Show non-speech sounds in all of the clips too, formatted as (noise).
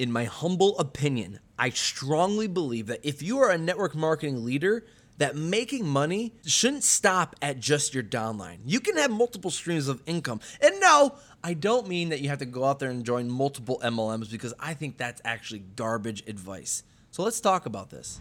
in my humble opinion, I strongly believe that if you are a network marketing leader, that making money shouldn't stop at just your downline. You can have multiple streams of income. And no, I don't mean that you have to go out there and join multiple MLMs because I think that's actually garbage advice. So let's talk about this.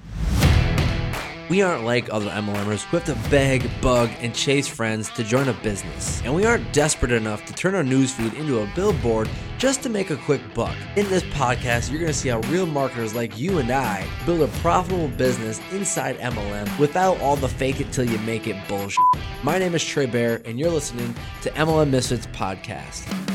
We aren't like other MLMers who have to beg, bug, and chase friends to join a business. And we aren't desperate enough to turn our newsfeed into a billboard just to make a quick buck. In this podcast, you're going to see how real marketers like you and I build a profitable business inside MLM without all the fake it till you make it bullshit. My name is Trey Bear, and you're listening to MLM Misfits Podcast.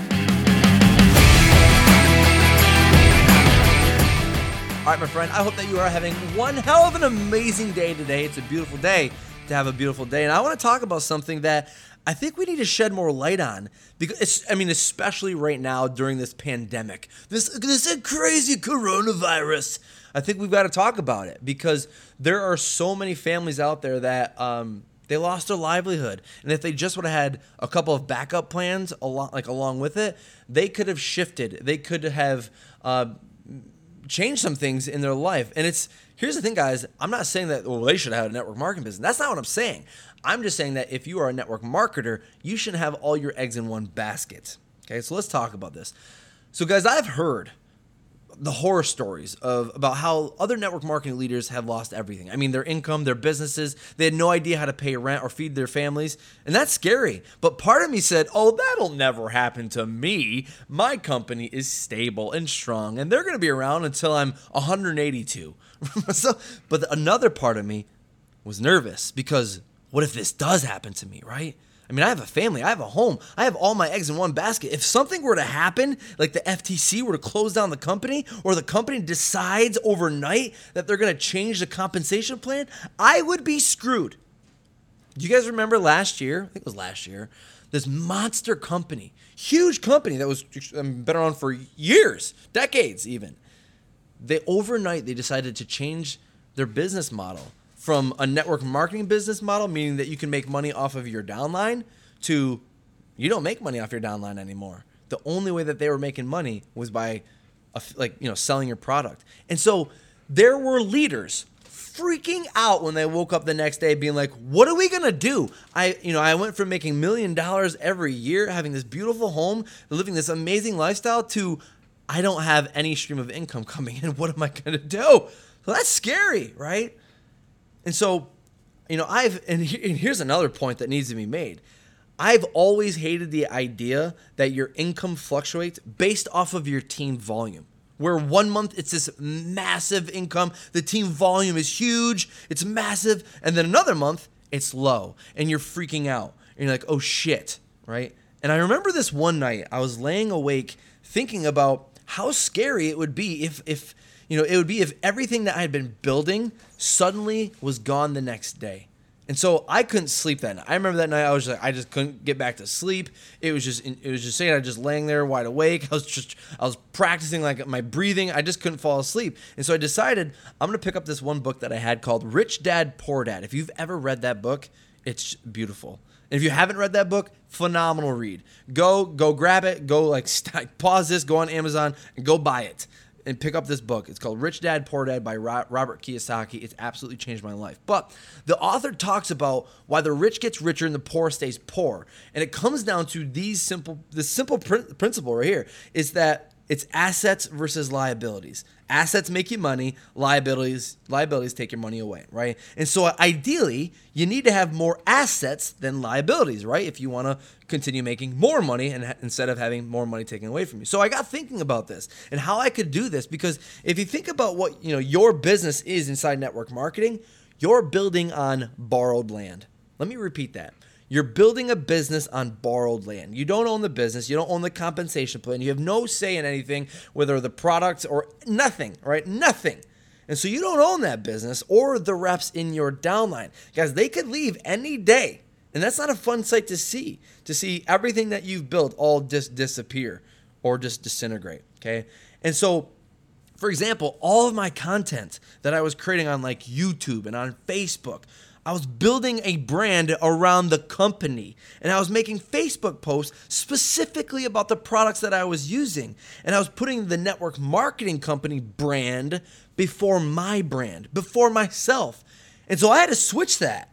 All right, my friend, I hope that you are having one hell of an amazing day today. It's a beautiful day to have a beautiful day. And I want to talk about something that I think we need to shed more light on because I mean, especially right now during this pandemic, this, this crazy coronavirus. I think we've got to talk about it because there are so many families out there that, um, they lost their livelihood, and if they just would have had a couple of backup plans along, like along with it, they could have shifted. They could have uh, change some things in their life. And it's here's the thing, guys. I'm not saying that well they should have a network marketing business. That's not what I'm saying. I'm just saying that if you are a network marketer, you shouldn't have all your eggs in one basket. Okay, so let's talk about this. So, guys, I've heard the horror stories of about how other network marketing leaders have lost everything. I mean, their income, their businesses, they had no idea how to pay rent or feed their families, and that's scary. But part of me said, "Oh, that'll never happen to me. My company is stable and strong, and they're going to be around until I'm 182." (laughs) so, but another part of me was nervous because what if this does happen to me, right? I mean, I have a family, I have a home, I have all my eggs in one basket. If something were to happen, like the FTC were to close down the company, or the company decides overnight that they're going to change the compensation plan, I would be screwed. Do you guys remember last year? I think it was last year. This monster company, huge company that was um, been around for years, decades even. They overnight they decided to change their business model from a network marketing business model, meaning that you can make money off of your downline, to you don't make money off your downline anymore. The only way that they were making money was by, like you know, selling your product. And so there were leaders freaking out when they woke up the next day being like what are we going to do i you know i went from making million dollars every year having this beautiful home living this amazing lifestyle to i don't have any stream of income coming in (laughs) what am i going to do so that's scary right and so, you know, I've, and, he, and here's another point that needs to be made. I've always hated the idea that your income fluctuates based off of your team volume. Where one month it's this massive income, the team volume is huge, it's massive, and then another month it's low, and you're freaking out. And you're like, oh shit, right? And I remember this one night, I was laying awake thinking about how scary it would be if if you know, it would be if everything that I had been building suddenly was gone the next day. And so I couldn't sleep that night. I remember that night I was like I just couldn't get back to sleep. It was just it was just saying I was just laying there wide awake. (laughs) I was just I was practicing like my breathing. I just couldn't fall asleep. And so I decided I'm going to pick up this one book that I had called Rich Dad Poor Dad. If you've ever read that book, it's beautiful. And if you haven't read that book, phenomenal read. Go go grab it. Go like st- (laughs) pause this, go on Amazon and go buy it and pick up this book. It's called Rich Dad Poor Dad by Robert Kiyosaki. It's absolutely changed my life. But the author talks about why the rich gets richer and the poor stays poor. And it comes down to these simple the simple pr- principle right here is that it's assets versus liabilities. Assets make you money, liabilities liabilities take your money away, right? And so ideally, you need to have more assets than liabilities, right? If you want to continue making more money and instead of having more money taken away from you. So I got thinking about this and how I could do this because if you think about what, you know, your business is inside network marketing, you're building on borrowed land. Let me repeat that. You're building a business on borrowed land. You don't own the business, you don't own the compensation plan, you have no say in anything, whether the products or nothing, right? Nothing. And so you don't own that business or the reps in your downline. Guys, they could leave any day. And that's not a fun sight to see, to see everything that you've built all just disappear or just disintegrate. Okay. And so, for example, all of my content that I was creating on like YouTube and on Facebook, I was building a brand around the company and I was making Facebook posts specifically about the products that I was using. And I was putting the network marketing company brand before my brand, before myself. And so I had to switch that.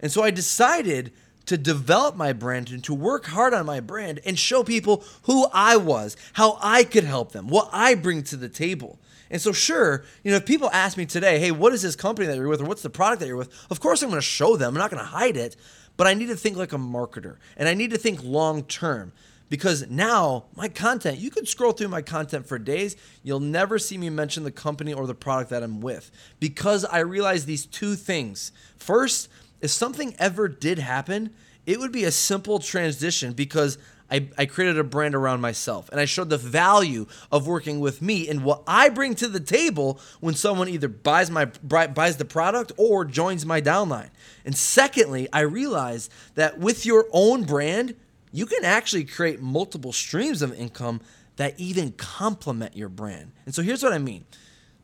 And so I decided to develop my brand and to work hard on my brand and show people who I was, how I could help them, what I bring to the table. And so, sure, you know, if people ask me today, hey, what is this company that you're with or what's the product that you're with? Of course, I'm going to show them. I'm not going to hide it, but I need to think like a marketer and I need to think long term because now my content, you could scroll through my content for days. You'll never see me mention the company or the product that I'm with because I realize these two things. First, if something ever did happen, it would be a simple transition because I, I created a brand around myself and I showed the value of working with me and what I bring to the table when someone either buys my buys the product or joins my downline. And secondly, I realized that with your own brand, you can actually create multiple streams of income that even complement your brand. And so here's what I mean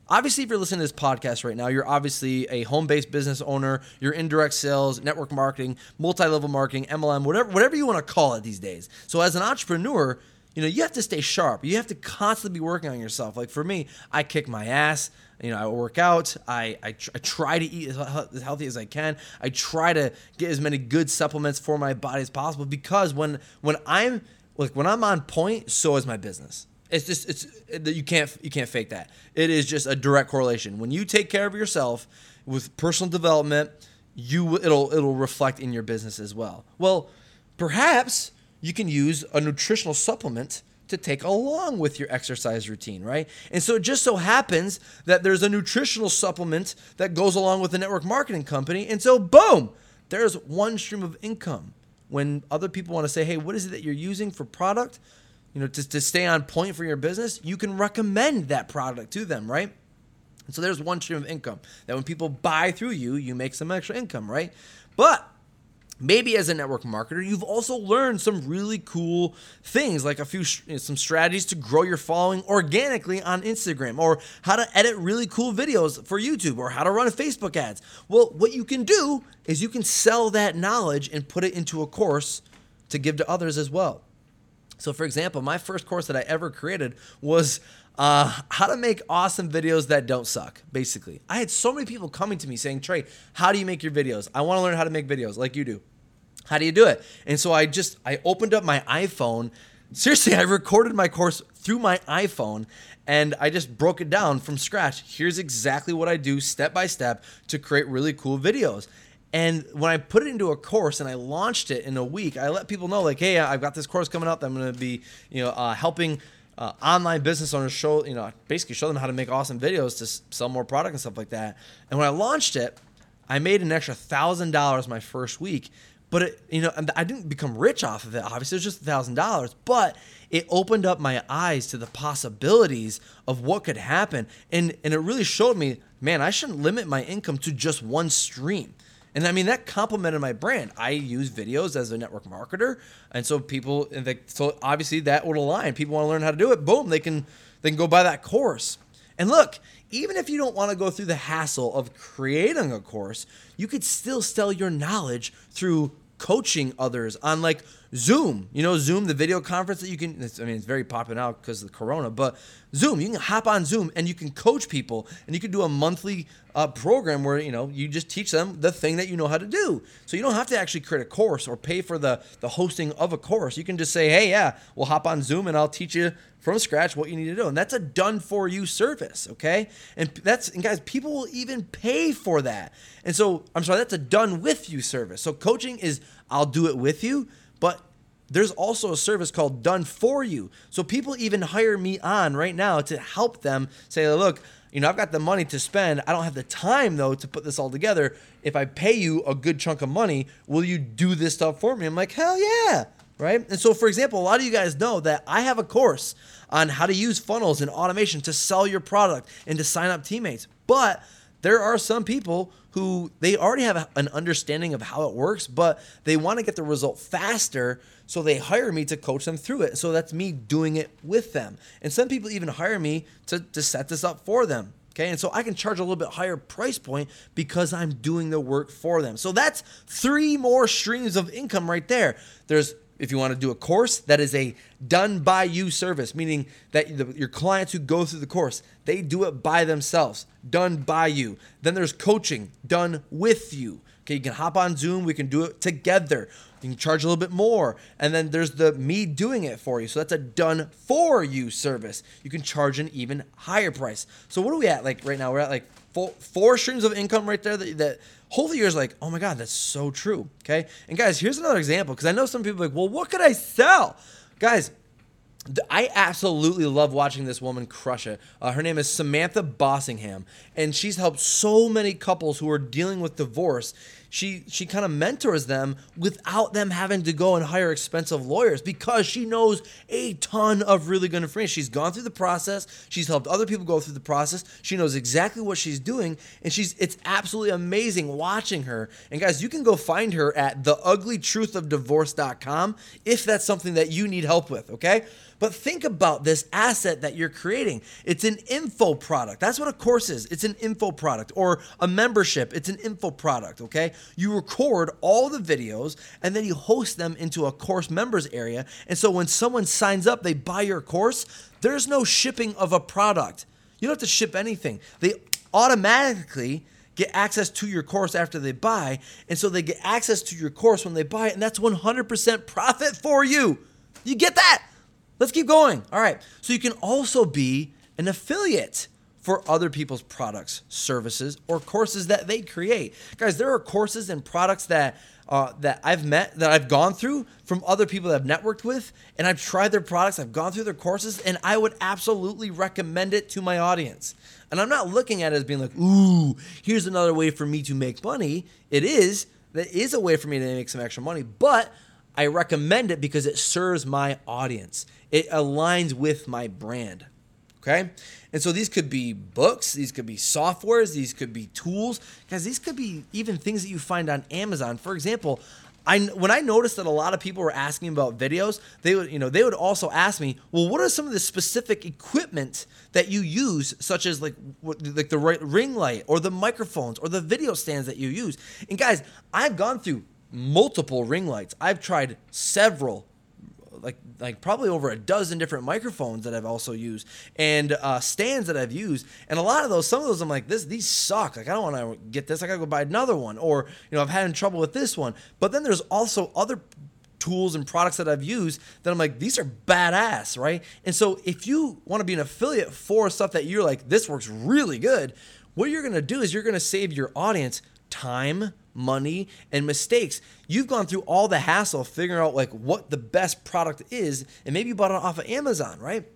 obviously, if you're listening to this podcast right now, you're obviously a home based business owner, you're indirect sales, network marketing, multi level marketing, MLM, whatever, whatever you want to call it these days. So, as an entrepreneur, you know, you have to stay sharp. You have to constantly be working on yourself. Like for me, I kick my ass. You know, I work out. I, I, tr- I try to eat as healthy as I can. I try to get as many good supplements for my body as possible because when when I'm like when I'm on point, so is my business. It's just it's that you can't you can't fake that. It is just a direct correlation. When you take care of yourself with personal development, you it'll it'll reflect in your business as well. Well, perhaps you can use a nutritional supplement to take along with your exercise routine, right? And so it just so happens that there's a nutritional supplement that goes along with the network marketing company. And so, boom, there's one stream of income. When other people want to say, hey, what is it that you're using for product? You know, to, to stay on point for your business, you can recommend that product to them, right? And so there's one stream of income that when people buy through you, you make some extra income, right? But maybe as a network marketer you've also learned some really cool things like a few you know, some strategies to grow your following organically on instagram or how to edit really cool videos for youtube or how to run facebook ads well what you can do is you can sell that knowledge and put it into a course to give to others as well so, for example, my first course that I ever created was uh, how to make awesome videos that don't suck, basically. I had so many people coming to me saying, Trey, how do you make your videos? I want to learn how to make videos like you do. How do you do it? And so I just, I opened up my iPhone. Seriously, (laughs) I recorded my course through my iPhone and I just broke it down from scratch. Here's exactly what I do step by step to create really cool videos. And when I put it into a course and I launched it in a week, I let people know like, hey, I've got this course coming up. I'm going to be, you know, uh, helping uh, online business owners show, you know, basically show them how to make awesome videos to sell more product and stuff like that. And when I launched it, I made an extra thousand dollars my first week. But it, you know, I didn't become rich off of it. Obviously, it was just thousand dollars. But it opened up my eyes to the possibilities of what could happen, and and it really showed me, man, I shouldn't limit my income to just one stream. And I mean that complemented my brand. I use videos as a network marketer, and so people, and they, so obviously that would align. People want to learn how to do it. Boom, they can they can go buy that course. And look, even if you don't want to go through the hassle of creating a course, you could still sell your knowledge through coaching others on like Zoom. You know, Zoom, the video conference that you can, I mean, it's very popular now because of the corona, but Zoom, you can hop on Zoom and you can coach people and you can do a monthly uh, program where, you know, you just teach them the thing that you know how to do. So you don't have to actually create a course or pay for the, the hosting of a course. You can just say, hey, yeah, we'll hop on Zoom and I'll teach you from scratch what you need to do. And that's a done for you service, okay? And that's and guys, people will even pay for that. And so, I'm sorry, that's a done with you service. So coaching is I'll do it with you, but there's also a service called done for you. So people even hire me on right now to help them say, look, you know, I've got the money to spend. I don't have the time though to put this all together. If I pay you a good chunk of money, will you do this stuff for me? I'm like, hell yeah right? And so, for example, a lot of you guys know that I have a course on how to use funnels and automation to sell your product and to sign up teammates. But there are some people who they already have an understanding of how it works, but they want to get the result faster. So they hire me to coach them through it. So that's me doing it with them. And some people even hire me to, to set this up for them. Okay, and so I can charge a little bit higher price point because I'm doing the work for them. So that's three more streams of income right there. There's if you want to do a course that is a done by you service meaning that the, your clients who go through the course they do it by themselves done by you. Then there's coaching done with you. Okay you can hop on zoom we can do it together. You can charge a little bit more and then there's the me doing it for you. So that's a done for you service. You can charge an even higher price. So what are we at like right now? We're at like four, four streams of income right there that, that hopefully you're like, oh my God, that's so true. Okay. And guys, here's another example because I know some people like, well, what could I sell? Guys, I absolutely love watching this woman crush it. Uh, her name is Samantha Bossingham, and she's helped so many couples who are dealing with divorce she she kind of mentors them without them having to go and hire expensive lawyers because she knows a ton of really good information. She's gone through the process. She's helped other people go through the process. She knows exactly what she's doing, and she's it's absolutely amazing watching her. And guys, you can go find her at theuglytruthofdivorce.com if that's something that you need help with. Okay. But think about this asset that you're creating. It's an info product. That's what a course is. It's an info product or a membership. It's an info product, okay? You record all the videos and then you host them into a course members area. And so when someone signs up, they buy your course, there's no shipping of a product. You don't have to ship anything. They automatically get access to your course after they buy. And so they get access to your course when they buy it, and that's 100% profit for you. You get that? Let's keep going. All right. So you can also be an affiliate for other people's products, services, or courses that they create. Guys, there are courses and products that uh, that I've met, that I've gone through from other people that I've networked with, and I've tried their products, I've gone through their courses, and I would absolutely recommend it to my audience. And I'm not looking at it as being like, ooh, here's another way for me to make money. It is, that is a way for me to make some extra money, but I recommend it because it serves my audience. It aligns with my brand. Okay? And so these could be books, these could be softwares, these could be tools. Guys, these could be even things that you find on Amazon. For example, I when I noticed that a lot of people were asking about videos, they would you know they would also ask me, well, what are some of the specific equipment that you use, such as like like the ring light or the microphones or the video stands that you use? And guys, I've gone through multiple ring lights. I've tried several like like probably over a dozen different microphones that I've also used and uh, stands that I've used. And a lot of those, some of those, I'm like, this these suck. Like I don't want to get this. I gotta go buy another one. Or you know, I've had trouble with this one. But then there's also other tools and products that I've used that I'm like, these are badass, right? And so if you want to be an affiliate for stuff that you're like, this works really good, what you're gonna do is you're gonna save your audience time money, and mistakes. You've gone through all the hassle figuring out like what the best product is, and maybe you bought it off of Amazon, right?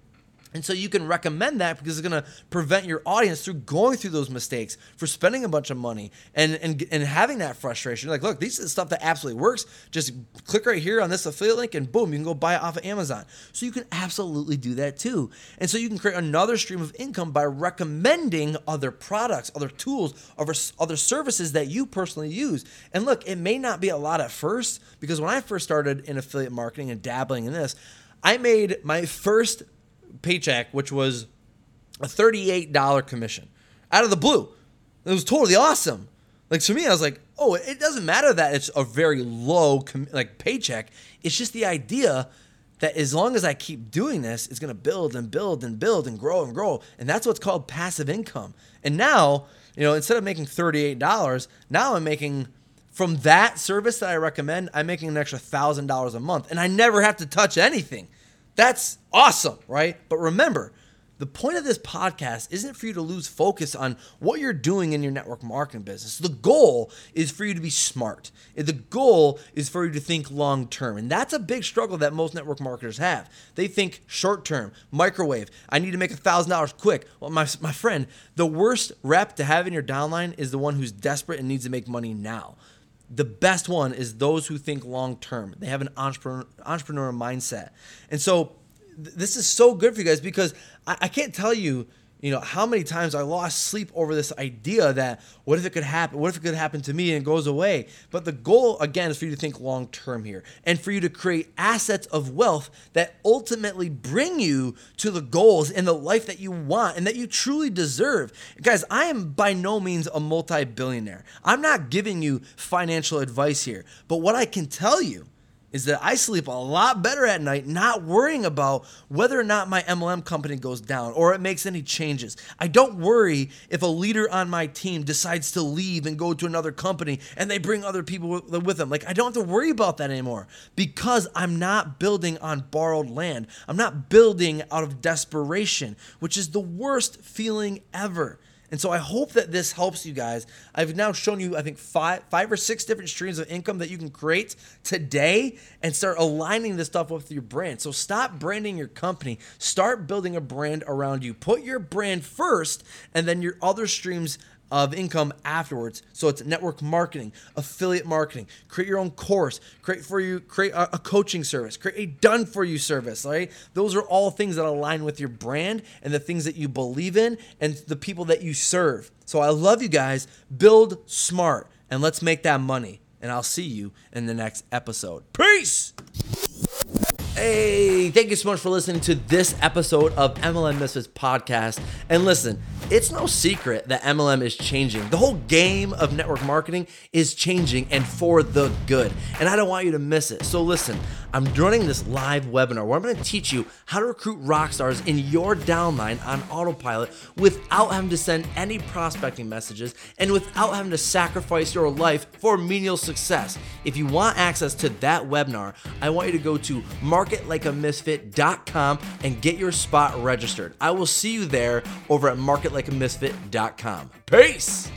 And so you can recommend that because it's going to prevent your audience through going through those mistakes, for spending a bunch of money and and, and having that frustration. Like, look, this is stuff that absolutely works. Just click right here on this affiliate link and boom, you can go buy it off of Amazon. So you can absolutely do that too. And so you can create another stream of income by recommending other products, other tools, other, other services that you personally use. And look, it may not be a lot at first because when I first started in affiliate marketing and dabbling in this, I made my first paycheck, which was a $38 commission out of the blue. It was totally awesome. Like to me, I was like, oh, it doesn't matter that it's a very low com- like paycheck. It's just the idea that as long as I keep doing this, it's gonna build and build and build and grow and grow. And that's what's called passive income. And now, you know, instead of making $38, now I'm making from that service that I recommend, I'm making an extra thousand dollars a month. And I never have to touch anything. That's awesome, right? But remember, the point of this podcast isn't for you to lose focus on what you're doing in your network marketing business. The goal is for you to be smart. The goal is for you to think long term. And that's a big struggle that most network marketers have. They think short term, microwave. I need to make $1,000 quick. Well, my, my friend, the worst rep to have in your downline is the one who's desperate and needs to make money now the best one is those who think long term. They have an entrepreneur entrepreneur mindset. And so th- this is so good for you guys because I, I can't tell you you know, how many times I lost sleep over this idea that what if it could happen? What if it could happen to me and it goes away? But the goal, again, is for you to think long term here and for you to create assets of wealth that ultimately bring you to the goals and the life that you want and that you truly deserve. Guys, I am by no means a multi billionaire. I'm not giving you financial advice here, but what I can tell you is that I sleep a lot better at night not worrying about whether or not my MLM company goes down or it makes any changes. I don't worry if a leader on my team decides to leave and go to another company and they bring other people with them. Like, I don't have to worry about that anymore because I'm not building on borrowed land. I'm not building out of desperation, which is the worst feeling ever. And so I hope that this helps you guys. I've now shown you, I think, five, five or six different streams of income that you can create today and start aligning this stuff with your brand. So stop branding your company. Start building a brand around you. Put your brand first, and then your other streams of income afterwards. So it's network marketing, affiliate marketing, create your own course, create for you, create a, a, coaching service, create a done for you service, right? Those are all things that align with your brand and the things that you believe in and the people that you serve. So I love you guys. Build smart and let's make that money. And I'll see you in the next episode. Peace. Hey, thank you so much for listening to this episode of MLM Misfits podcast. And listen, it's no secret that MLM is changing. The whole game of network marketing is changing and for the good. And I don't want you to miss it. So listen, I'm running this live webinar where I'm going to teach you how to recruit rock stars in your downline on autopilot without having to send any prospecting messages and without having to sacrifice your life for menial success. If you want access to that webinar, I want you to go to marketlikeamisfit.com and get your spot registered. I will see you there over at marketlikeamisfit.com. Peace!